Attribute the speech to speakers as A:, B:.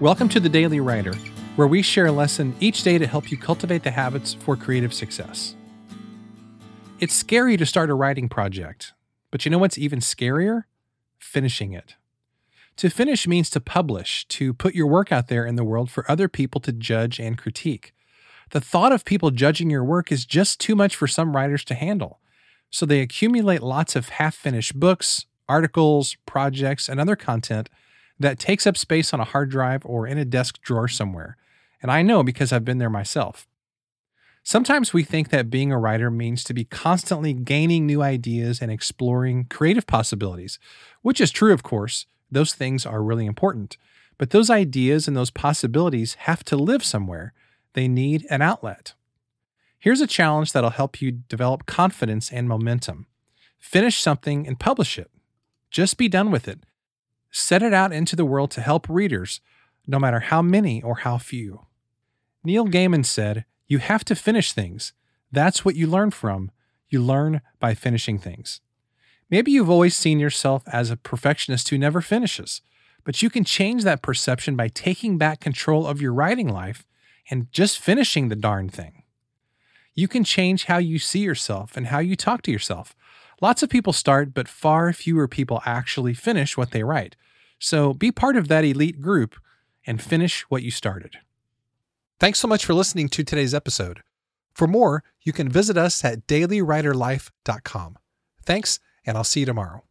A: Welcome to the Daily Writer, where we share a lesson each day to help you cultivate the habits for creative success. It's scary to start a writing project, but you know what's even scarier? Finishing it. To finish means to publish, to put your work out there in the world for other people to judge and critique. The thought of people judging your work is just too much for some writers to handle. So they accumulate lots of half finished books, articles, projects, and other content that takes up space on a hard drive or in a desk drawer somewhere. And I know because I've been there myself. Sometimes we think that being a writer means to be constantly gaining new ideas and exploring creative possibilities, which is true, of course. Those things are really important. But those ideas and those possibilities have to live somewhere. They need an outlet. Here's a challenge that'll help you develop confidence and momentum. Finish something and publish it. Just be done with it. Set it out into the world to help readers, no matter how many or how few. Neil Gaiman said, You have to finish things. That's what you learn from. You learn by finishing things. Maybe you've always seen yourself as a perfectionist who never finishes, but you can change that perception by taking back control of your writing life and just finishing the darn thing. You can change how you see yourself and how you talk to yourself. Lots of people start, but far fewer people actually finish what they write. So be part of that elite group and finish what you started. Thanks so much for listening to today's episode. For more, you can visit us at dailywriterlife.com. Thanks, and I'll see you tomorrow.